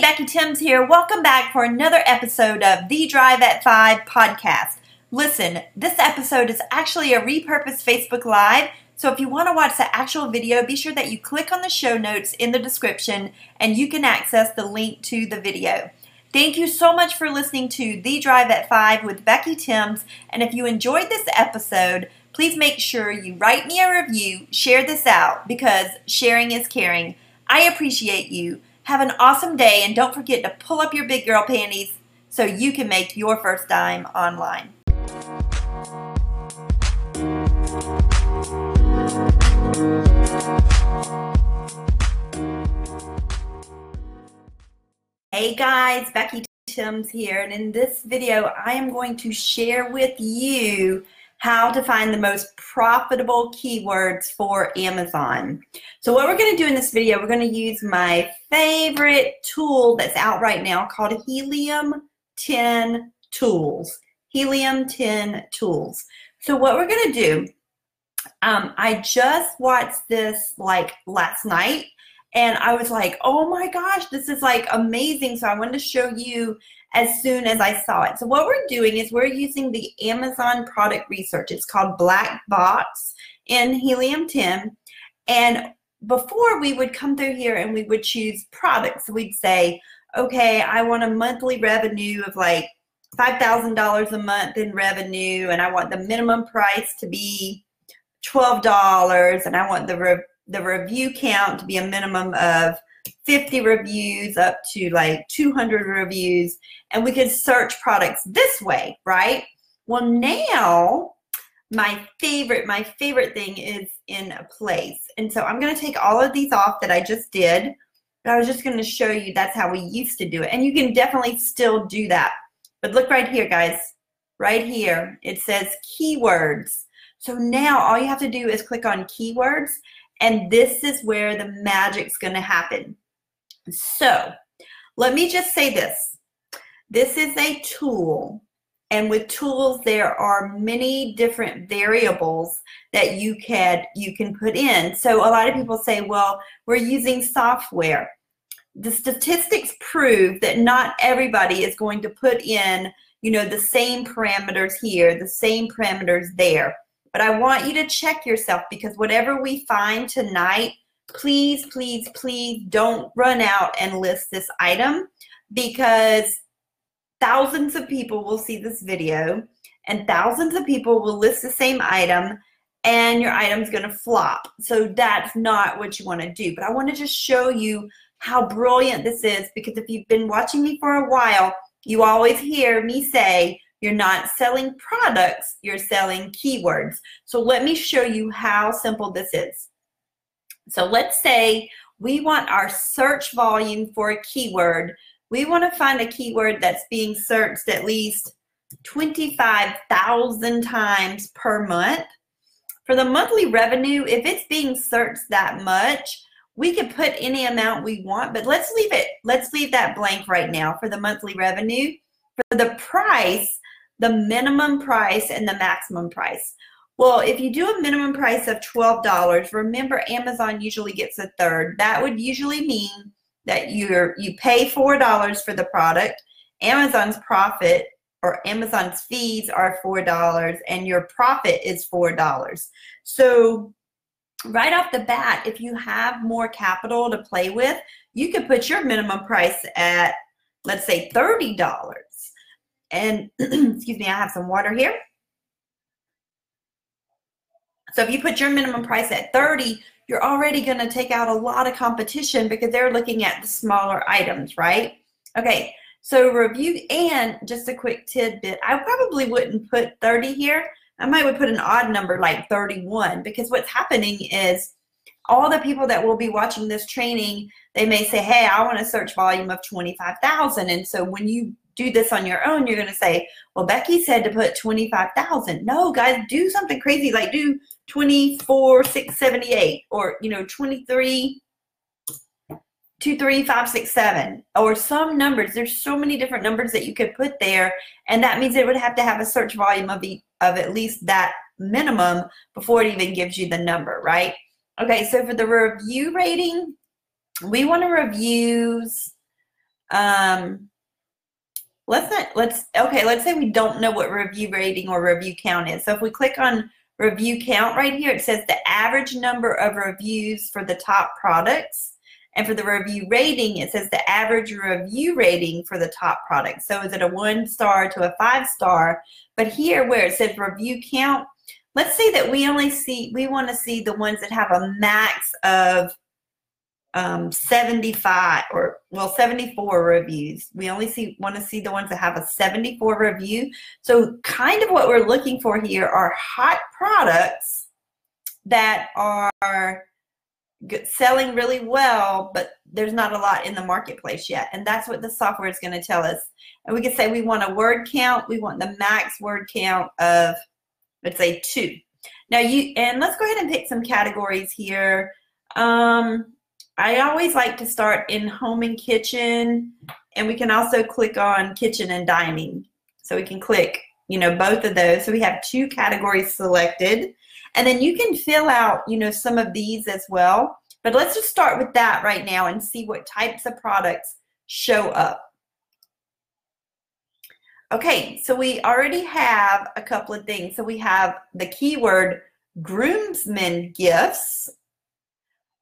Becky Thames here. Welcome back for another episode of the Drive at 5 podcast. Listen, this episode is actually a repurposed Facebook Live, so if you want to watch the actual video, be sure that you click on the show notes in the description and you can access the link to the video. Thank you so much for listening to The Drive at 5 with Becky Thames, and if you enjoyed this episode, please make sure you write me a review, share this out, because sharing is caring. I appreciate you. Have an awesome day and don't forget to pull up your big girl panties so you can make your first dime online. Hey guys, Becky Thames here, and in this video, I am going to share with you how to find the most profitable keywords for Amazon. So what we're going to do in this video, we're going to use my favorite tool that's out right now called Helium 10 Tools. Helium 10 Tools. So what we're going to do, um, I just watched this like last night and I was like, oh my gosh, this is like amazing. So I wanted to show you as soon as I saw it. So what we're doing is we're using the Amazon product research. It's called Black Box in Helium 10. And before we would come through here and we would choose products. We'd say, okay, I want a monthly revenue of like $5,000 a month in revenue and I want the minimum price to be $12 and I want the, re the review count to be a minimum of 50 reviews up to like 200 reviews and we could search products this way right? Well now my favorite my favorite thing is in a place. And so i'm going to take all of these off that i just did but i was just going to show you that's how we used to do it. And you can definitely still do that. But look right here guys. Right here it says keywords. So now all you have to do is click on keywords and this is where the magic's going to happen. So let me just say this. This is a tool. And with tools, there are many different variables that you can, you can put in. So a lot of people say, well, we're using software. The statistics prove that not everybody is going to put in, you know, the same parameters here, the same parameters there. But I want you to check yourself because whatever we find tonight, please, please, please don't run out and list this item because thousands of people will see this video and thousands of people will list the same item and your item's going to flop. So that's not what you want to do. But I want to just show you how brilliant this is because if you've been watching me for a while, you always hear me say, you're not selling products, you're selling keywords. So let me show you how simple this is. So let's say we want our search volume for a keyword. We want to find a keyword that's being searched at least 25,000 times per month. For the monthly revenue, if it's being searched that much, we could put any amount we want, but let's leave it, let's leave that blank right now for the monthly revenue. For the price, the minimum price and the maximum price. Well, if you do a minimum price of $12, remember Amazon usually gets a third. That would usually mean that you're you pay $4 for the product. Amazon's profit or Amazon's fees are $4 and your profit is $4. So right off the bat, if you have more capital to play with, you could put your minimum price at, let's say, $30 and excuse me, I have some water here. So if you put your minimum price at 30, you're already going to take out a lot of competition because they're looking at the smaller items, right? Okay, so review, and just a quick tidbit, I probably wouldn't put 30 here. I might would put an odd number like 31 because what's happening is all the people that will be watching this training, they may say, hey, I want a search volume of 25,000. And so when you do this on your own, you're going to say, well, Becky said to put 25,000. No, guys, do something crazy. Like do 24,678 or, you know, 23, 23567 or some numbers. There's so many different numbers that you could put there. And that means it would have to have a search volume of, the, of at least that minimum before it even gives you the number, right? Okay, so for the review rating, we want to reviews Um, let's not, let's, okay, let's say we don't know what review rating or review count is. So if we click on review count right here, it says the average number of reviews for the top products. And for the review rating, it says the average review rating for the top product. So is it a one star to a five star? But here where it says review count, let's say that we only see, we want to see the ones that have a max of um, 75 or well 74 reviews. We only see want to see the ones that have a 74 review. So kind of what we're looking for here are hot products that are selling really well but there's not a lot in the marketplace yet and that's what the software is going to tell us. And we can say we want a word count. We want the max word count of let's say two. Now you and let's go ahead and pick some categories here. Um I always like to start in home and kitchen, and we can also click on kitchen and dining. So we can click, you know, both of those. So we have two categories selected. And then you can fill out, you know, some of these as well. But let's just start with that right now and see what types of products show up. Okay, so we already have a couple of things. So we have the keyword groomsmen gifts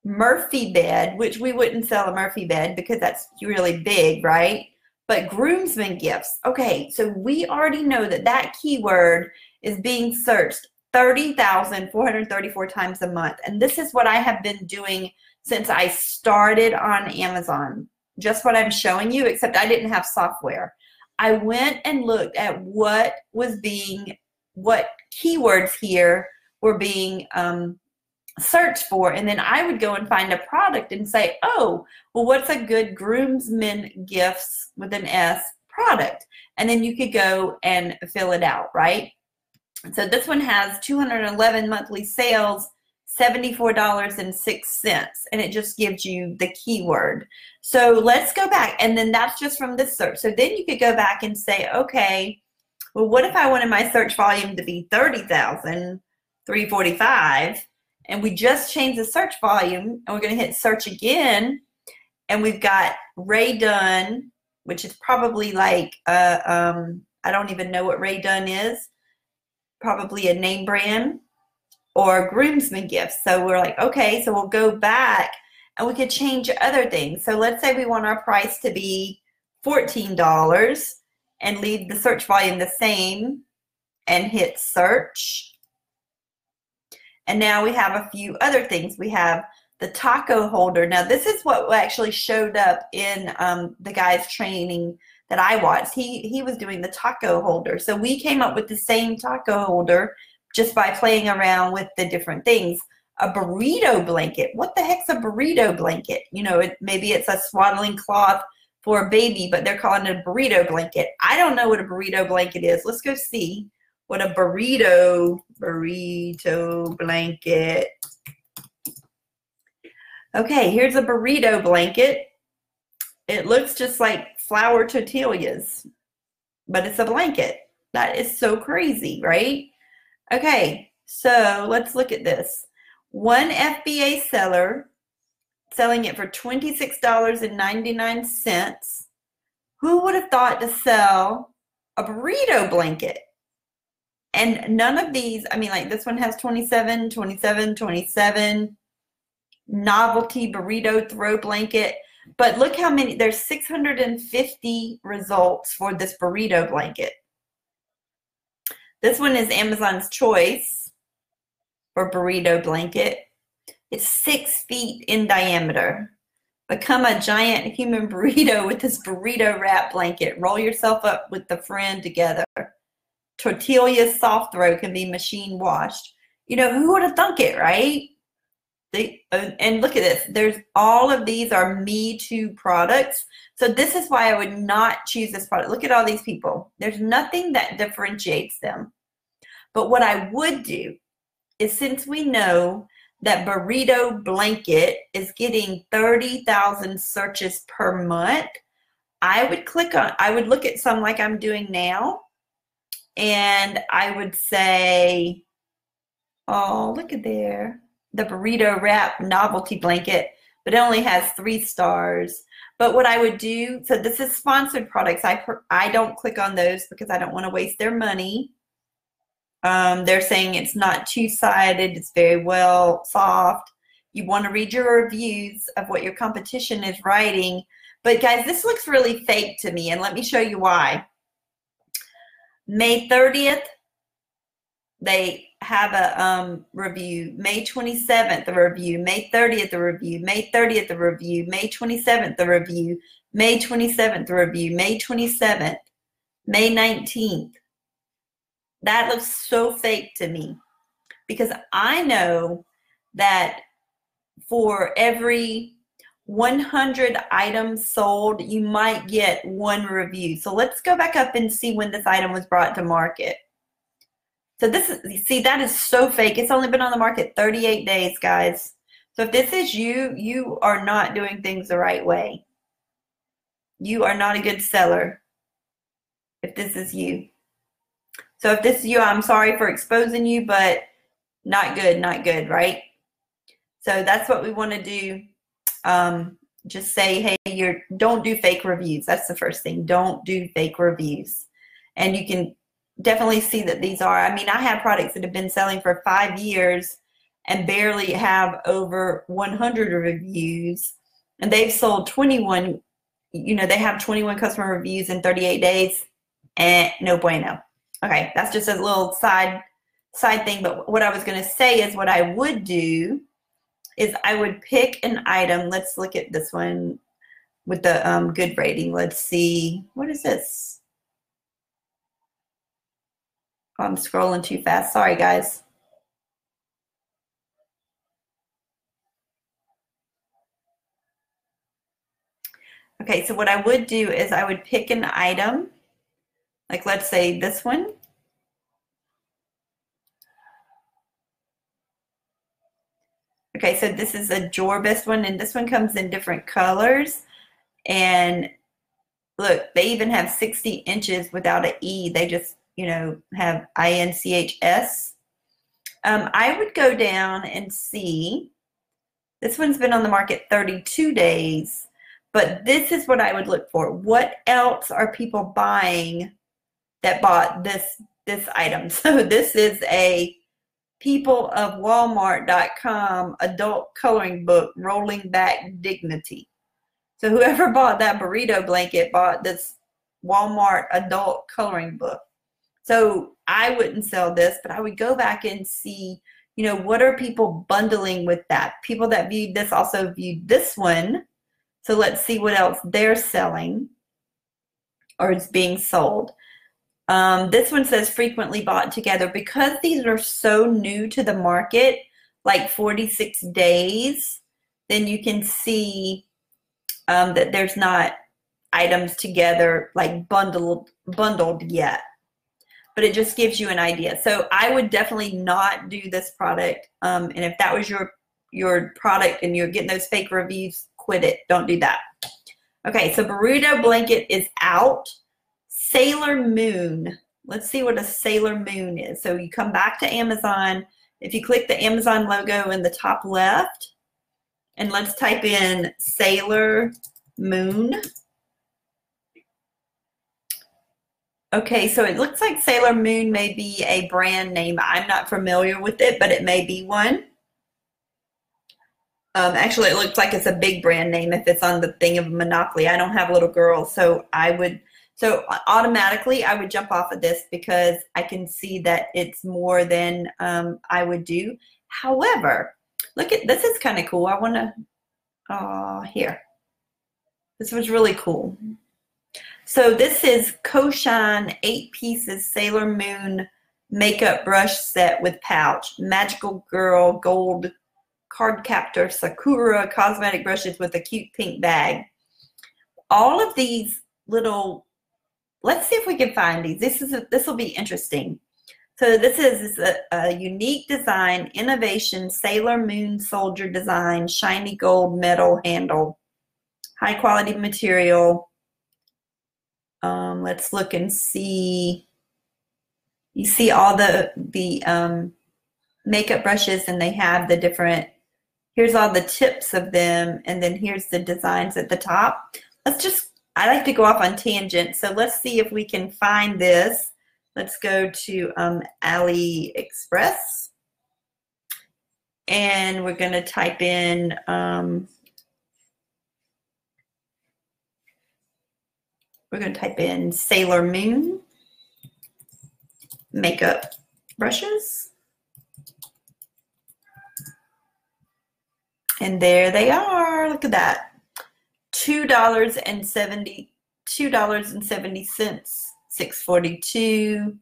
Murphy bed, which we wouldn't sell a Murphy bed because that's really big, right? But groomsmen gifts. Okay, so we already know that that keyword is being searched 30,434 times a month. And this is what I have been doing since I started on Amazon. Just what I'm showing you, except I didn't have software. I went and looked at what was being, what keywords here were being um, search for and then I would go and find a product and say, oh, well, what's a good groomsmen gifts with an S product? And then you could go and fill it out, right? So this one has 211 monthly sales, $74.06, and it just gives you the keyword. So let's go back, and then that's just from this search. So then you could go back and say, okay, well, what if I wanted my search volume to be 30,345? And we just changed the search volume and we're going to hit search again and we've got Rae Dunn which is probably like uh, um, I don't even know what Rae Dunn is probably a name brand or groomsmen gifts. So we're like okay so we'll go back and we could change other things. So let's say we want our price to be $14 and leave the search volume the same and hit search and now we have a few other things. We have the taco holder. Now this is what actually showed up in um, the guy's training that I watched. He he was doing the taco holder. So we came up with the same taco holder just by playing around with the different things. A burrito blanket. What the heck's a burrito blanket? You know, it, maybe it's a swaddling cloth for a baby, but they're calling it a burrito blanket. I don't know what a burrito blanket is. Let's go see what a burrito, burrito blanket. Okay, here's a burrito blanket. It looks just like flour tortillas, but it's a blanket. That is so crazy, right? Okay, so let's look at this. One FBA seller selling it for $26.99. Who would have thought to sell a burrito blanket? And none of these, I mean, like this one has 27, 27, 27, novelty burrito throw blanket. But look how many, there's 650 results for this burrito blanket. This one is Amazon's choice for burrito blanket. It's six feet in diameter. Become a giant human burrito with this burrito wrap blanket. Roll yourself up with the friend together tortilla soft throw can be machine washed. You know, who would have thunk it, right? They, and look at this. There's all of these are Me Too products. So this is why I would not choose this product. Look at all these people. There's nothing that differentiates them. But what I would do is since we know that burrito blanket is getting 30,000 searches per month, I would click on, I would look at some like I'm doing now and I would say, oh, look at there. The burrito wrap novelty blanket, but it only has three stars. But what I would do, so this is sponsored products. I I don't click on those because I don't want to waste their money. Um, they're saying it's not two-sided. It's very well soft. You want to read your reviews of what your competition is writing. But guys, this looks really fake to me, and let me show you why. May 30th, they have a um, review. May 27th, a review. May 30th, a review. May 30th, a review. May 27th, a review. May 27th, a review. May 27th. May 19th. That looks so fake to me because I know that for every 100 items sold, you might get one review. So let's go back up and see when this item was brought to market. So this is, see, that is so fake. It's only been on the market 38 days, guys. So if this is you, you are not doing things the right way. You are not a good seller if this is you. So if this is you, I'm sorry for exposing you, but not good, not good, right? So that's what we want to do. Um, just say, hey, you're don't do fake reviews. That's the first thing. Don't do fake reviews. And you can definitely see that these are. I mean, I have products that have been selling for five years and barely have over 100 reviews, and they've sold 21. You know, they have 21 customer reviews in 38 days, and no bueno. Okay, that's just a little side side thing. But what I was going to say is what I would do is I would pick an item. Let's look at this one with the um, good rating. Let's see. What is this? I'm scrolling too fast. Sorry, guys. Okay, so what I would do is I would pick an item, like let's say this one. Okay, so this is a Jorbest one, and this one comes in different colors. And look, they even have 60 inches without an E. They just you know, have INCHS. Um, I would go down and see. This one's been on the market 32 days, but this is what I would look for. What else are people buying that bought this this item? So this is a people of walmart.com adult coloring book rolling back dignity. So whoever bought that burrito blanket bought this Walmart adult coloring book. So I wouldn't sell this, but I would go back and see, you know, what are people bundling with that? People that viewed this also viewed this one. So let's see what else they're selling or is being sold. Um, this one says frequently bought together because these are so new to the market, like 46 days, then you can see um, that there's not items together like bundled bundled yet but it just gives you an idea. So I would definitely not do this product. Um, and if that was your your product and you're getting those fake reviews, quit it. Don't do that. Okay, so burrito blanket is out. Sailor Moon. Let's see what a Sailor Moon is. So you come back to Amazon. If you click the Amazon logo in the top left, and let's type in Sailor Moon. Okay, so it looks like Sailor Moon may be a brand name. I'm not familiar with it, but it may be one. Um, actually, it looks like it's a big brand name if it's on the thing of Monopoly. I don't have little girls, so I would, so automatically I would jump off of this because I can see that it's more than um, I would do. However, look at, this is kind of cool. I want to, oh, here. This was really cool. So this is Koshan 8 pieces Sailor Moon makeup brush set with pouch. Magical Girl gold Cardcaptor Sakura cosmetic brushes with a cute pink bag. All of these little, let's see if we can find these. This is this will be interesting. So this is a, a, unique design, innovation, Sailor Moon soldier design, shiny gold metal handle, high quality material, um, let's look and see. You see all the the um, makeup brushes, and they have the different. Here's all the tips of them, and then here's the designs at the top. let's just, I like to go off on tangents. So let's see if we can find this. Let's go to um, AliExpress. And we're going to type in um, we're going to type in Sailor Moon makeup brushes. And there they are. Look at that. $2.70 $2.70 642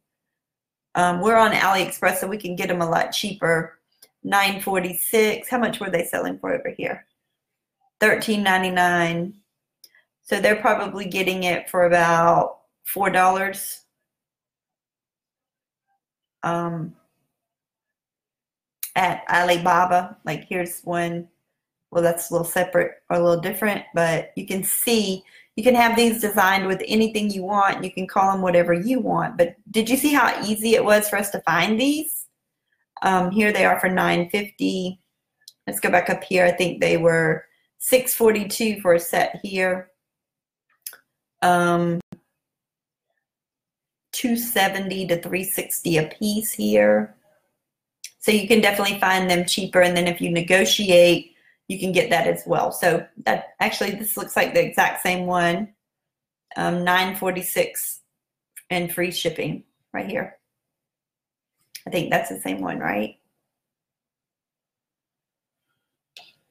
um, we're on AliExpress so we can get them a lot cheaper. 946 how much were they selling for over here? 13.99 so they're probably getting it for about four dollars. Um, at Alibaba like here's one well, that's a little separate or a little different, but you can see, you can have these designed with anything you want. You can call them whatever you want. But did you see how easy it was for us to find these? Um, here they are for 950. Let's go back up here. I think they were 642 for a set here. Um, 270 to 360 a piece here. So you can definitely find them cheaper. And then if you negotiate you can get that as well. So that actually this looks like the exact same one, um, 946 and free shipping right here. I think that's the same one, right?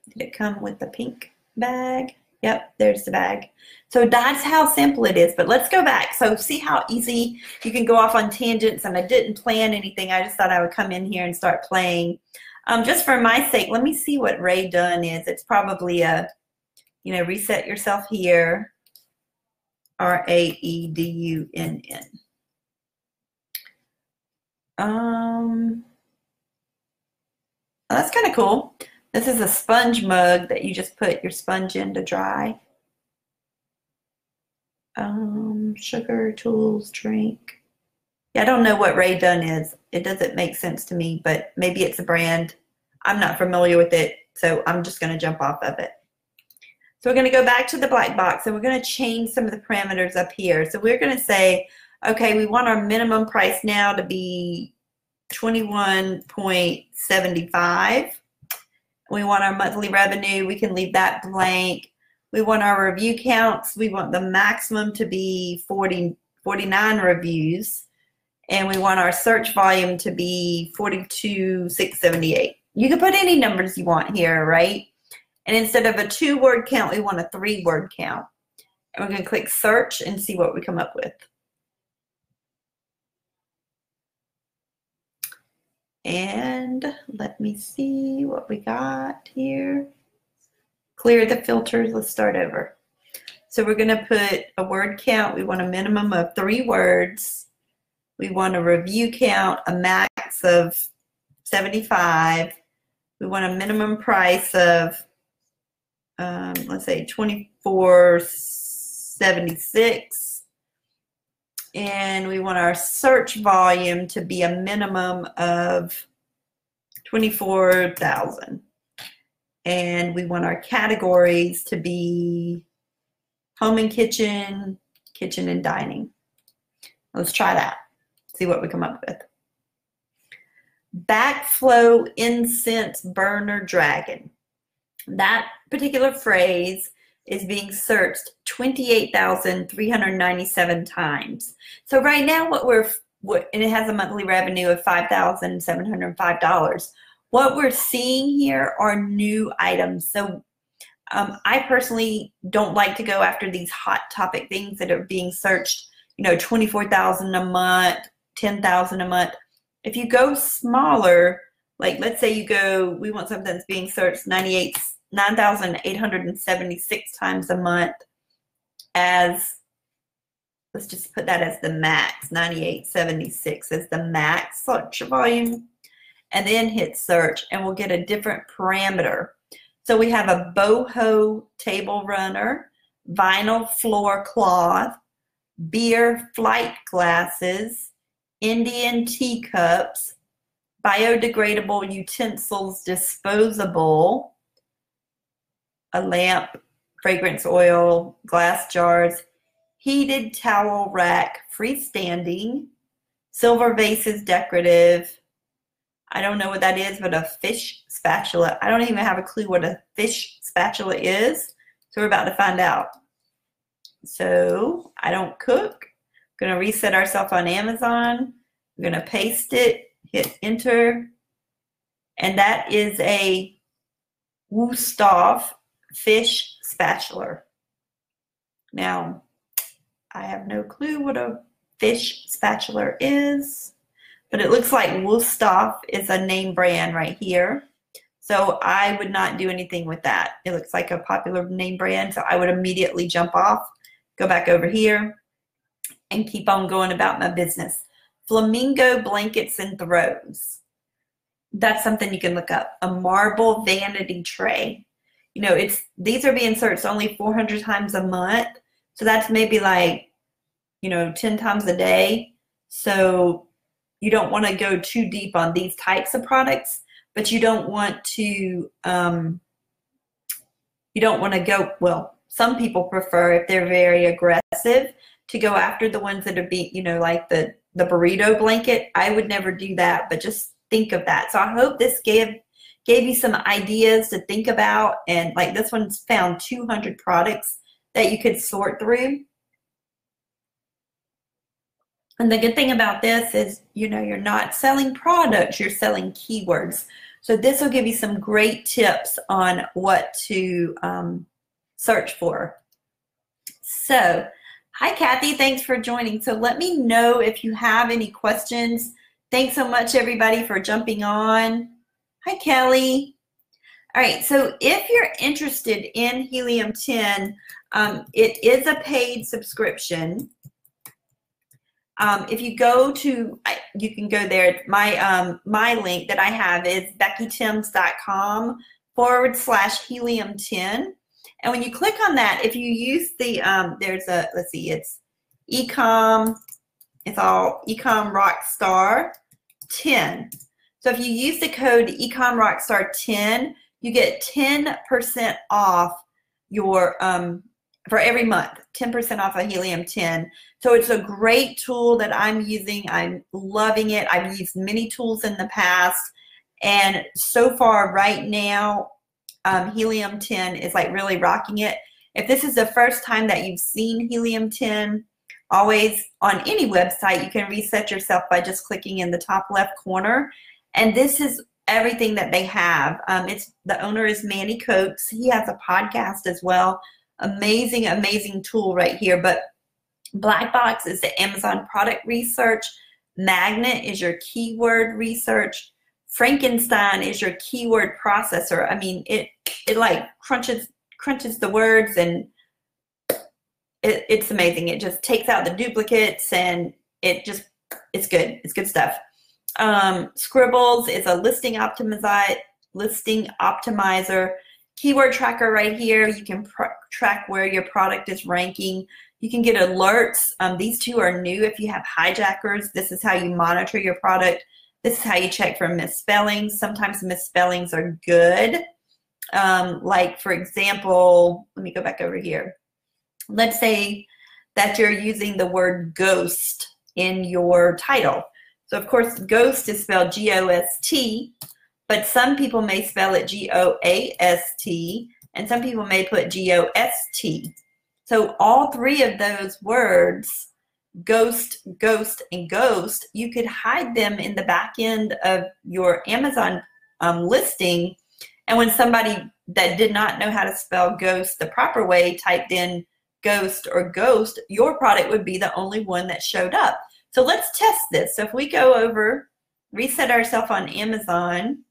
Did it come with the pink bag? Yep, there's the bag. So that's how simple it is. But let's go back. So see how easy you can go off on tangents. And I didn't plan anything. I just thought I would come in here and start playing. Um, just for my sake, let me see what Rae Dunn is. It's probably a, you know, reset yourself here. R-A-E-D-U-N-N. Um, oh, that's kind of cool. This is a sponge mug that you just put your sponge in to dry. Um, sugar, tools, drink. Yeah, I don't know what Rae Dunn is. It doesn't make sense to me, but maybe it's a brand. I'm not familiar with it, so I'm just going to jump off of it. So we're going to go back to the black box and we're going to change some of the parameters up here. So we're going to say, okay, we want our minimum price now to be 21.75. We want our monthly revenue. We can leave that blank. We want our review counts. We want the maximum to be 40, 49 reviews and we want our search volume to be 42,678. You can put any numbers you want here, right? And instead of a two word count, we want a three word count. And we're going to click search and see what we come up with. And let me see what we got here. Clear the filters. Let's start over. So we're going to put a word count. We want a minimum of three words. We want a review count, a max of 75. We want a minimum price of, um, let's say, 24.76. And we want our search volume to be a minimum of 24,000. And we want our categories to be home and kitchen, kitchen and dining. Let's try that see what we come up with. Backflow incense burner dragon. That particular phrase is being searched 28,397 times. So right now what we're what, and it has a monthly revenue of $5,705. What we're seeing here are new items. So um, I personally don't like to go after these hot topic things that are being searched, you know, 24,000 a month, 10,000 a month. If you go smaller, like let's say you go, we want something that's being searched 98, 9,876 times a month as, let's just put that as the max, 9876 as the max search volume, and then hit search and we'll get a different parameter. So we have a boho table runner, vinyl floor cloth, beer flight glasses, Indian teacups, biodegradable utensils, disposable, a lamp fragrance oil, glass jars, heated towel rack, freestanding, silver vases, decorative. I don't know what that is, but a fish spatula. I don't even have a clue what a fish spatula is. So we're about to find out. So I don't cook. To reset ourselves on Amazon. We're going to paste it, hit enter. And that is a Wusthof fish spatula. Now, I have no clue what a fish spatula is, but it looks like Wusthof is a name brand right here. So I would not do anything with that. It looks like a popular name brand, so I would immediately jump off, go back over here, and keep on going about my business. Flamingo blankets and throws. That's something you can look up. A marble vanity tray. You know, it's these are being searched only 400 times a month. So that's maybe like, you know, 10 times a day. So you don't want to go too deep on these types of products, but you don't want to um, you don't want to go well, some people prefer if they're very aggressive to go after the ones that are being, you know, like the the burrito blanket. I would never do that, but just think of that. So I hope this gave gave you some ideas to think about. And like this one's found 200 products that you could sort through. And the good thing about this is, you know, you're not selling products, you're selling keywords. So this will give you some great tips on what to um, search for. So Hi, Kathy. Thanks for joining. So let me know if you have any questions. Thanks so much, everybody, for jumping on. Hi, Kelly. All right, so if you're interested in Helium 10, um, it is a paid subscription. Um, if you go to, you can go there. My um, my link that I have is beckytims.com forward slash helium 10. And when you click on that, if you use the, um, there's a, let's see, it's ecom, it's all ecom rockstar 10. So if you use the code ecom rockstar 10, you get 10% off your, um, for every month, 10% off a Helium 10. So it's a great tool that I'm using. I'm loving it. I've used many tools in the past. And so far, right now, um, helium 10 is like really rocking it. If this is the first time that you've seen helium 10, always on any website, you can reset yourself by just clicking in the top left corner. And this is everything that they have. Um, it's the owner is Manny Coats. He has a podcast as well. Amazing, amazing tool right here. But Black Box is the Amazon product research. Magnet is your keyword research. Frankenstein is your keyword processor. I mean, it it like crunches crunches the words and it, it's amazing. It just takes out the duplicates and it just it's good. It's good stuff. Um, Scribbles is a listing optimizer listing optimizer keyword tracker right here. You can track where your product is ranking. You can get alerts. Um, these two are new. If you have hijackers, this is how you monitor your product. This is how you check for misspellings. Sometimes misspellings are good. Um, like, for example, let me go back over here. Let's say that you're using the word ghost in your title. So, of course, ghost is spelled G O S T, but some people may spell it G O A S T, and some people may put G O S T. So, all three of those words ghost, ghost, and ghost, you could hide them in the back end of your Amazon um, listing. And when somebody that did not know how to spell ghost the proper way typed in ghost or ghost, your product would be the only one that showed up. So let's test this. So if we go over, reset ourselves on Amazon,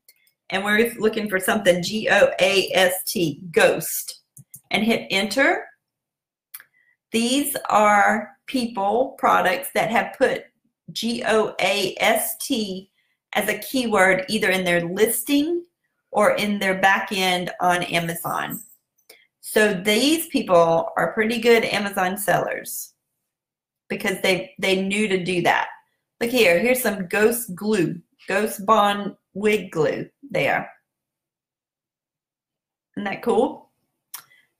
and we're looking for something G O A S T, ghost, and hit enter. These are people, products that have put G O A S T as a keyword either in their listing or in their back end on Amazon. So these people are pretty good Amazon sellers because they they knew to do that. Look here, here's some ghost glue, ghost bond wig glue there. Isn't that cool?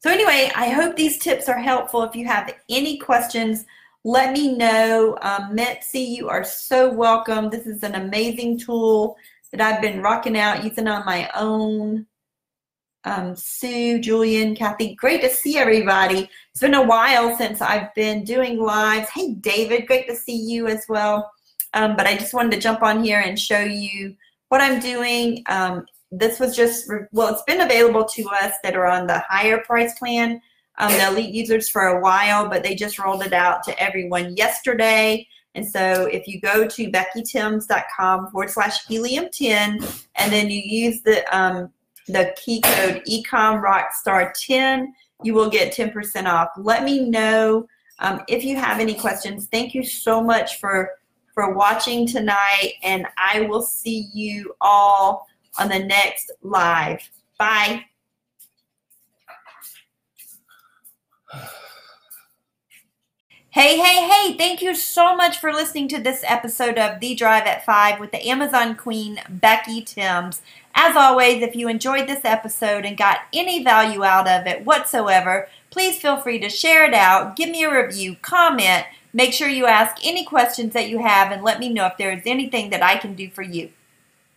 So anyway, I hope these tips are helpful. If you have any questions, let me know. Um, you are so welcome. This is an amazing tool that I've been rocking out using on my own. Um, Sue, Julian, Kathy, great to see everybody. It's been a while since I've been doing lives. Hey, David, great to see you as well. Um, but I just wanted to jump on here and show you what I'm doing. Um, this was just, well, it's been available to us that are on the higher price plan, um, the elite users for a while, but they just rolled it out to everyone yesterday. And so if you go to beckytims.com forward slash helium 10, and then you use the, um, the key code ecomrockstar10, you will get 10% off. Let me know um, if you have any questions. Thank you so much for, for watching tonight, and I will see you all on the next live. Bye. Hey, hey, hey, thank you so much for listening to this episode of The Drive at 5 with the Amazon Queen, Becky Thames. As always, if you enjoyed this episode and got any value out of it whatsoever, please feel free to share it out, give me a review, comment, make sure you ask any questions that you have, and let me know if there is anything that I can do for you.